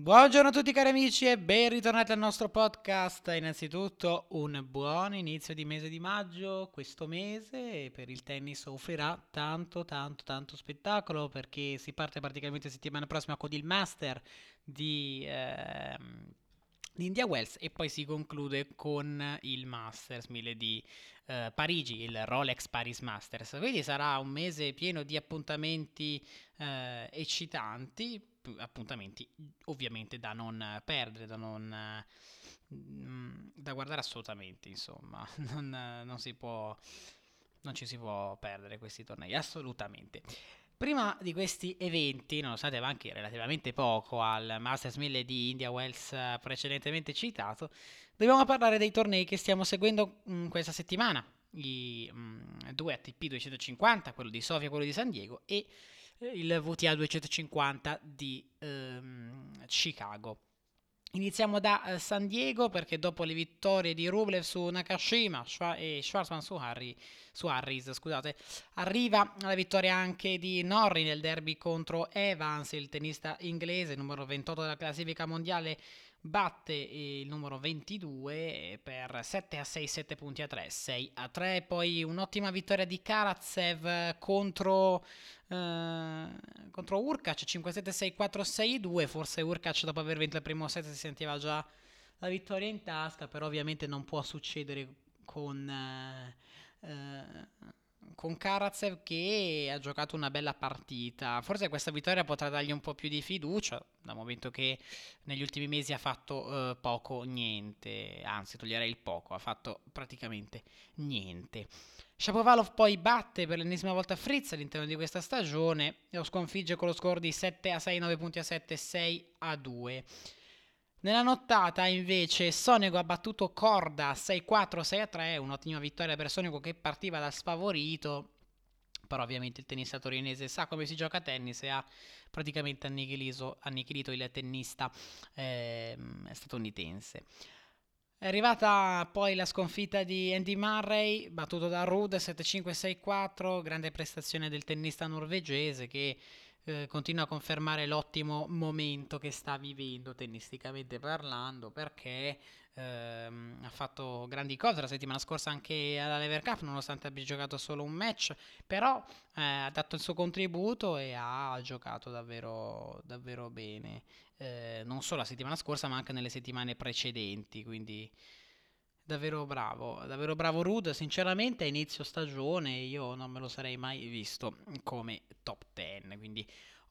Buongiorno a tutti cari amici e ben ritornati al nostro podcast. Innanzitutto un buon inizio di mese di maggio. Questo mese per il tennis offrirà tanto tanto tanto spettacolo perché si parte praticamente settimana prossima con il Master di, ehm, di India Wells e poi si conclude con il Masters 1000 di eh, Parigi, il Rolex Paris Masters. Quindi sarà un mese pieno di appuntamenti eh, eccitanti appuntamenti ovviamente da non perdere, da non mm, da guardare assolutamente, insomma, non, non, si può non ci si può perdere questi tornei, assolutamente. Prima di questi eventi, nonostante manchi relativamente poco al Masters 1000 di India Wells precedentemente citato, dobbiamo parlare dei tornei che stiamo seguendo mh, mm, questa settimana. I mh, mm, due ATP 250, quello di Sofia e quello di San Diego, e il VTA 250 di ehm, Chicago. Iniziamo da uh, San Diego perché dopo le vittorie di Rublev su Nakashima e Schwarzman su, Harry, su Harris, scusate, arriva la vittoria anche di Norri nel derby contro Evans, il tennista inglese, numero 28 della classifica mondiale batte il numero 22 per 7 a 6, 7 punti a 3, 6 a 3. Poi un'ottima vittoria di Karatsev contro, eh, contro Urkac 5-7, 6-4, 6-2. Forse Urkac dopo aver vinto il primo set si sentiva già la vittoria in tasca, però ovviamente non può succedere con... Eh, eh, con Karatsev che ha giocato una bella partita. Forse questa vittoria potrà dargli un po' più di fiducia, dal momento che negli ultimi mesi ha fatto eh, poco niente, anzi toglierei il poco, ha fatto praticamente niente. Shapovalov poi batte per l'ennesima volta Fritz all'interno di questa stagione e lo sconfigge con lo score di 7 a 6, 9 punti a 7, 6 a 2. Nella nottata invece Sonego ha battuto Corda 6-4, 6-3, un'ottima vittoria per Sonego che partiva da sfavorito, però ovviamente il tennista torinese sa come si gioca a tennis e ha praticamente annichilito, annichilito il tennista eh, statunitense. È arrivata poi la sconfitta di Andy Murray, battuto da Rude 7-5-6-4, grande prestazione del tennista norvegese che eh, continua a confermare l'ottimo momento che sta vivendo tennisticamente parlando perché ehm, ha fatto grandi cose la settimana scorsa anche alla Lever Cup nonostante abbia giocato solo un match però eh, ha dato il suo contributo e ha giocato davvero, davvero bene eh, non solo la settimana scorsa ma anche nelle settimane precedenti quindi davvero bravo, davvero bravo Rude. Sinceramente, a inizio stagione io non me lo sarei mai visto come top 10. Quindi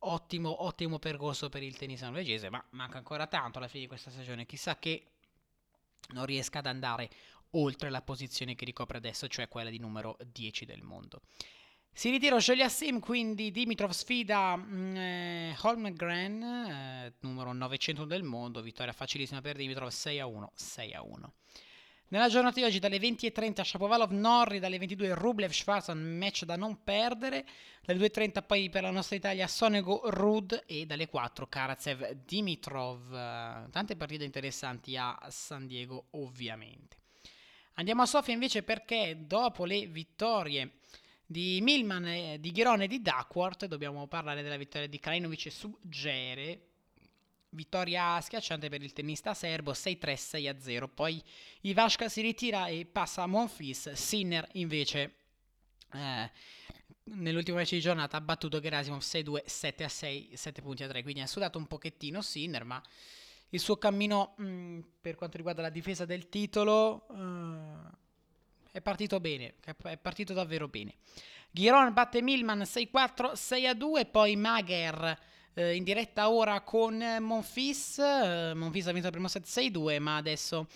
ottimo, ottimo percorso per il tennis norvegese. Ma manca ancora tanto alla fine di questa stagione. Chissà che non riesca ad andare oltre la posizione che ricopre adesso, cioè quella di numero 10 del mondo. Si ritira Sim, quindi Dimitrov sfida mm, eh, Holmgren, eh, numero 900 del mondo, vittoria facilissima per Dimitrov 6 a 1, 6 a 1. Nella giornata di oggi dalle 20.30 Shapovalov Norri, dalle 22 Rublev Schwarzan, match da non perdere, dalle 2.30 poi per la nostra Italia Sonego Rud e dalle 4 Karatsev Dimitrov. Tante partite interessanti a San Diego ovviamente. Andiamo a Sofia invece perché dopo le vittorie di Milman, di Ghirone e di Duckworth dobbiamo parlare della vittoria di Krajinovic su Gere Vittoria schiacciante per il tennista serbo 6-3, 6-0. Poi Ivashka si ritira e passa a Monfils. Sinner invece eh, nell'ultimo match di giornata ha battuto Gerasimov 6-2, 7-6, 7 punti a 3. Quindi ha sudato un pochettino Sinner, ma il suo cammino mh, mm, per quanto riguarda la difesa del titolo uh, è partito bene, è partito davvero bene. Giron batte Milman 6-4, 6-2, poi Mager eh, in diretta ora con Monfis. Eh, Monfis ha vinto il primo set 6-2, ma adesso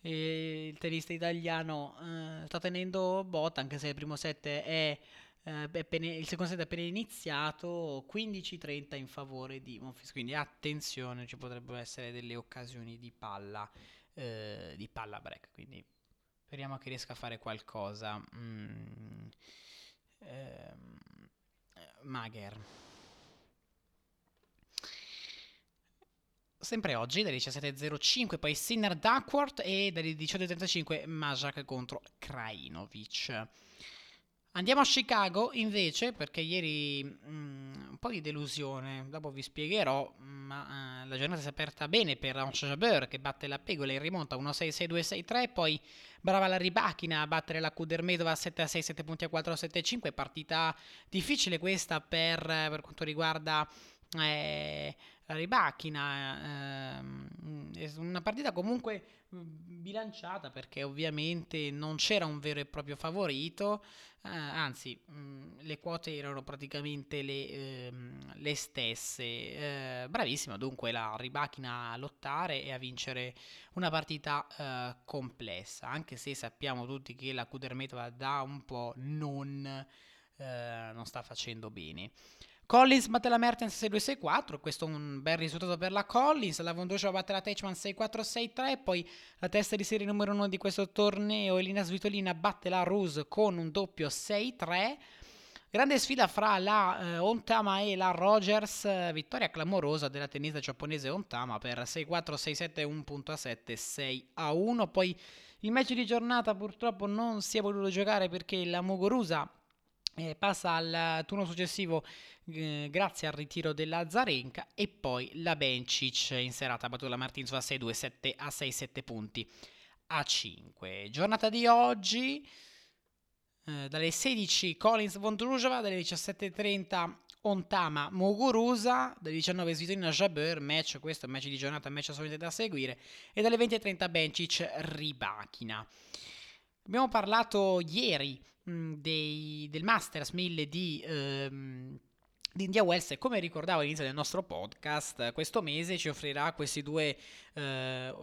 eh, il tennista italiano eh, sta tenendo botta, anche se il primo set è, eh, appena, il secondo set è appena iniziato, 15-30 in favore di Monfis. Quindi attenzione, ci potrebbero essere delle occasioni di palla, eh, di palla break. Quindi speriamo che riesca a fare qualcosa. Mm. Ehm, Mager. Sempre oggi dalle 17.05 poi Sinner Duckworth e dalle 18.35 Majak contro Krajinovic. Andiamo a Chicago invece perché ieri mh, mm, po' di delusione, dopo vi spiegherò, ma uh, la giornata si è aperta bene per Ange Jabeur che batte la Pegola in rimonta 1-6-6-2-6-3, poi brava la Ribachina a battere la Kudermetova 7-6, 7 punti a 4, 7-5, partita difficile questa per, per quanto riguarda... Eh, Ribachina, ehm, è una partita comunque bilanciata perché ovviamente non c'era un vero e proprio favorito, eh, anzi mh, le quote erano praticamente le, ehm, le stesse. Eh, bravissima dunque la Ribachina a lottare e a vincere una partita eh, complessa, anche se sappiamo tutti che la Kudermetova da un po' non, eh, non sta facendo bene. Collins batte la Mertens 6-2-6-4, questo è un bel risultato per la Collins, la Vondoscia batte la Teichmann 6-4-6-3, poi la testa di serie numero 1 di questo torneo, Elina Svitolina batte la Ruse con un doppio 6-3. Grande sfida fra la eh, Ontama e la Rogers, vittoria clamorosa della tennista giapponese Ontama per 6-4, 6-7, 1.7, 6-1. Poi il match di giornata purtroppo non si è voluto giocare perché la Muguruza eh, passa al turno successivo eh, grazie al ritiro della Zarenka e poi la Bencic in serata ha battuto la Martins a 6-2, 7 a 6-7 punti a 5. Giornata di oggi eh, dalle 16 Collins Vondrujova, dalle 17.30 Ontama Muguruza, dalle 19 Svitolina Jabeur, match, questo è un match di giornata, match assolutamente da seguire, e dalle 20.30 Bencic Ribachina. Abbiamo parlato ieri mh, dei, del Masters 1000 di... Ehm, di India Wells come ricordavo all'inizio del nostro podcast, questo mese ci offrirà questi due eh,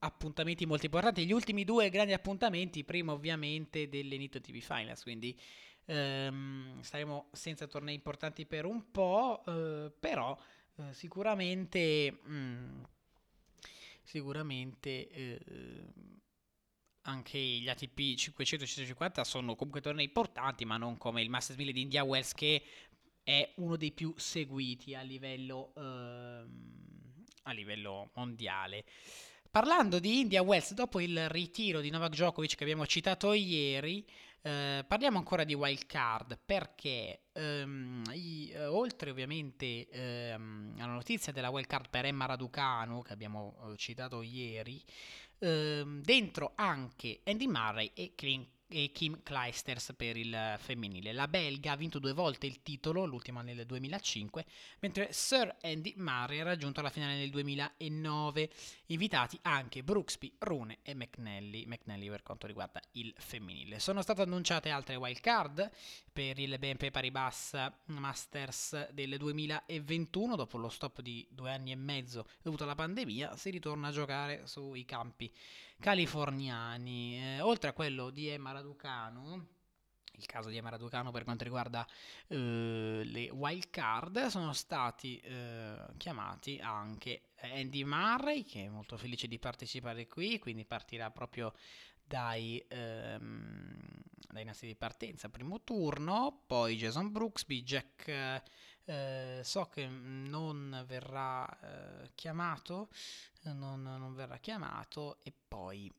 appuntamenti molto importanti, gli ultimi due grandi appuntamenti, prima ovviamente delle Nito TV Finals, quindi ehm, saremo senza tornei importanti per un po', eh, però eh, sicuramente, mh, mm, sicuramente eh, anche gli ATP 500 e 550 sono comunque tornei importanti, ma non come il Masters 1000 di India Wells che è uno dei più seguiti a livello, ehm, a livello mondiale. Parlando di India Wells, dopo il ritiro di Novak Djokovic che abbiamo citato ieri, eh, parliamo ancora di wild card perché ehm, i, eh, oltre ovviamente ehm, alla notizia della wild card per Emma Raducanu che abbiamo eh, citato ieri, ehm, dentro anche Andy Murray e Clint e Kim Kleisters per il femminile. La belga ha vinto due volte il titolo, l'ultima nel 2005, mentre Sir Andy Murray ha raggiunto la finale nel 2009. Invitati anche Brooksby, Rune e McNally, McNally per quanto riguarda il femminile. Sono state annunciate altre wild card per il BNP Paribas Masters del 2021, dopo lo stop di due anni e mezzo dovuto alla pandemia, si ritorna a giocare sui campi californiani. Eh, oltre a quello di Emma Raducanu, il caso di Emma Raducanu per quanto riguarda eh, le wild card, sono stati eh, chiamati anche Andy Murray, che è molto felice di partecipare qui, quindi partirà proprio dai, ehm, dai nastri di partenza, primo turno, poi Jason Brooksby, Jack eh, so che non verrà eh, chiamato, non, non, verrà chiamato e poi...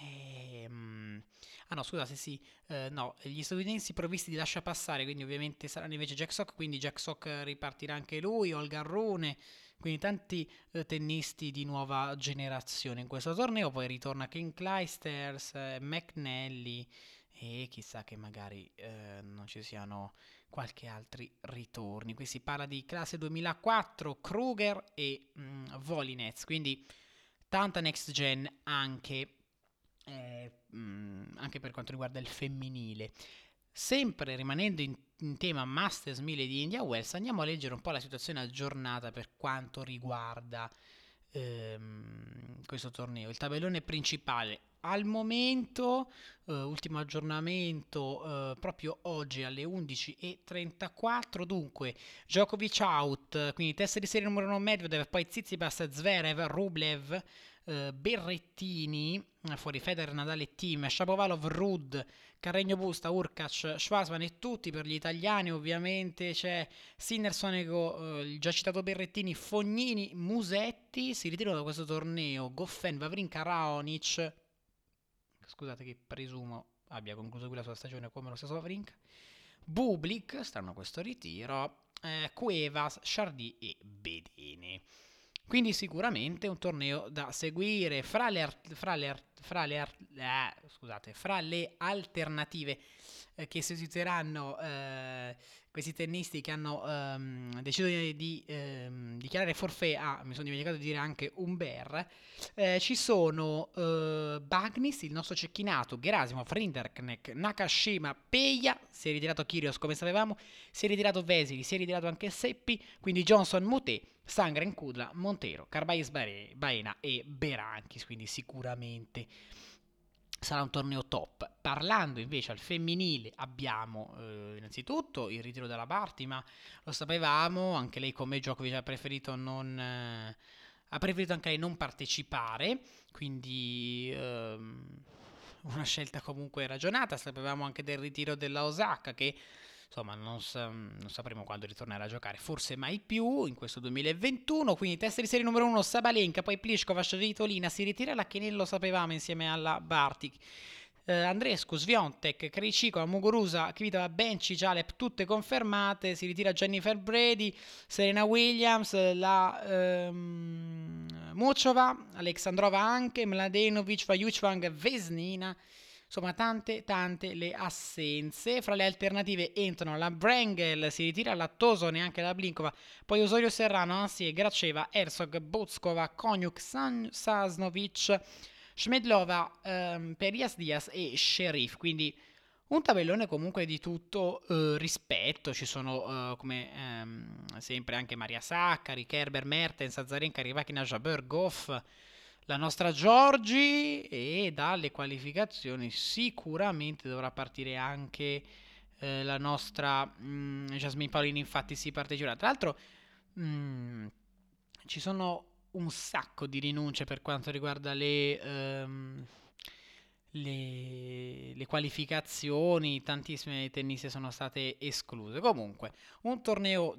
Ehm, ah no, scusate, sì, eh, no, gli statunitensi provvisti di lascia passare, quindi ovviamente saranno invece Jack Sock, quindi Jack Sock ripartirà anche lui, Olga Rune, quindi tanti eh, tennisti di nuova generazione. In questo torneo, poi ritorna King Clijsters, eh, McNally e chissà che magari eh, non ci siano qualche altri ritorni. Qui si parla di classe 2004, Kruger e mm, Volinez, quindi tanta next gen anche, eh, mm, anche per quanto riguarda il femminile. Sempre rimanendo in, in, tema Masters 1000 di India Wells, andiamo a leggere un po' la situazione aggiornata per quanto riguarda ehm, questo torneo. Il tabellone principale al momento, eh, ultimo aggiornamento eh, proprio oggi alle 11.34, dunque Djokovic out, quindi testa di serie numero 1 Medvedev, poi Zizipas, Zverev, Rublev, eh, Berrettini, fuori Federer, Nadal e Team, Shapovalov, Rud, Carregno Busta, Urkac, Schwarzman e tutti per gli italiani ovviamente c'è Sinner, Sonego, eh, già citato Berrettini, Fognini, Musetti, si ritirano da questo torneo, Goffen, Vavrinka, Scusate che presumo abbia concluso qui la sua stagione come lo stesso Vavrinka, Bublik, stanno a questo ritiro, eh, Cuevas, Chardy e Bedini. Quindi sicuramente un torneo da seguire fra le, fra le, fra le, eh, scusate, fra le alternative eh, che si utilizzeranno eh, questi tennisti che hanno ehm, deciso di, di ehm, dichiarare forfè a, mi sono dimenticato di dire anche Umber, eh, ci sono eh, Bagnis, il nostro cecchinato, Gerasimov, Rinderknecht, Nakashima, Peia, si è ritirato Kyrgios come sapevamo, si è ritirato Vesili, si è ritirato anche Seppi, quindi Johnson, Moté, Sangren, Kudla, Montero, Carbais Baena e Berankis, quindi sicuramente sarà un torneo top. Parlando invece al femminile abbiamo eh, innanzitutto il ritiro della Barty, ma lo sapevamo, anche lei come Djokovic ha preferito non... Eh, ha preferito anche lei non partecipare, quindi ehm, una scelta comunque ragionata. Sapevamo anche del ritiro della Osaka che insomma non, sa- non, sapremo quando ritornerà a giocare, forse mai più in questo 2021, quindi test di serie numero 1 Sabalenka, poi Pliskova, Svitolina si ritira la Chenello sapevamo insieme alla Bartic. Uh, Andrescu, Sviontek, Krejcikova, Muguruza, Kvitova, Benci, Jalep, tutte confermate. Si ritira Jennifer Brady, Serena Williams, la um, Muchova, Alexandrova anche, Mladenovic, Vajuchvang, Vesnina. Insomma, tante, tante le assenze. Fra le alternative entrano la Brangel, si ritira Lattoso, neanche la Blinkova. Poi Osorio Serrano, Ansie, Graceva, Herzog, Botskova, Konjuk, San- Sasnovic, Shmedlova, ehm, Perias Diaz e Sheriff. Quindi un tabellone comunque di tutto eh, rispetto. Ci sono eh, come ehm, sempre anche Maria Saccari, Kerber, Mertens, Azarenka, Rivakina, Jabeur, Goff la nostra Giorgi e dalle qualificazioni sicuramente dovrà partire anche eh, la nostra mh, mm, Jasmine Paolini infatti si parteciperà. Tra l'altro mh, mm, ci sono un sacco di rinunce per quanto riguarda le, ehm, le, le qualificazioni tantissime tenniste sono state escluse. Comunque un torneo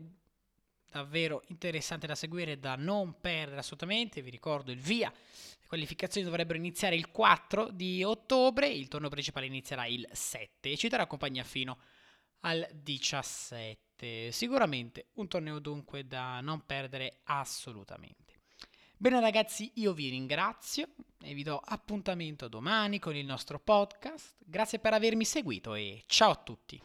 davvero interessante da seguire da non perdere assolutamente. Vi ricordo il via. Le qualificazioni dovrebbero iniziare il 4 di ottobre, il torneo principale inizierà il 7 e ci darà compagnia fino al 17. Sicuramente un torneo dunque da non perdere assolutamente. Bene ragazzi, io vi ringrazio e vi do appuntamento domani con il nostro podcast. Grazie per avermi seguito e ciao a tutti.